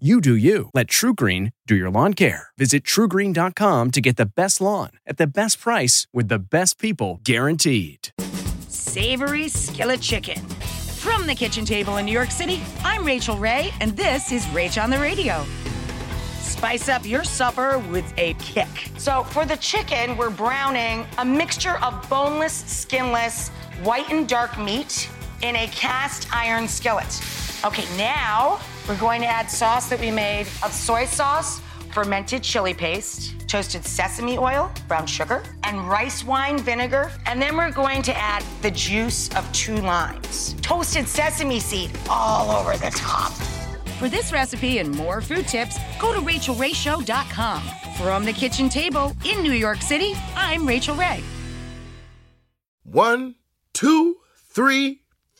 You do you. Let TruGreen do your lawn care. Visit trugreen.com to get the best lawn at the best price with the best people guaranteed. Savory skillet chicken. From the kitchen table in New York City, I'm Rachael Ray, and this is Rach on the Radio. Spice up your supper with a kick. So for the chicken, we're browning a mixture of boneless, skinless, white and dark meat in a cast iron skillet. Okay, now we're going to add sauce that we made of soy sauce, fermented chili paste, toasted sesame oil, brown sugar, and rice wine vinegar. And then we're going to add the juice of two limes, toasted sesame seed all over the top. For this recipe and more food tips, go to rachaelrayshow.com. From the kitchen table in New York City, I'm Rachael Ray. One, two, three,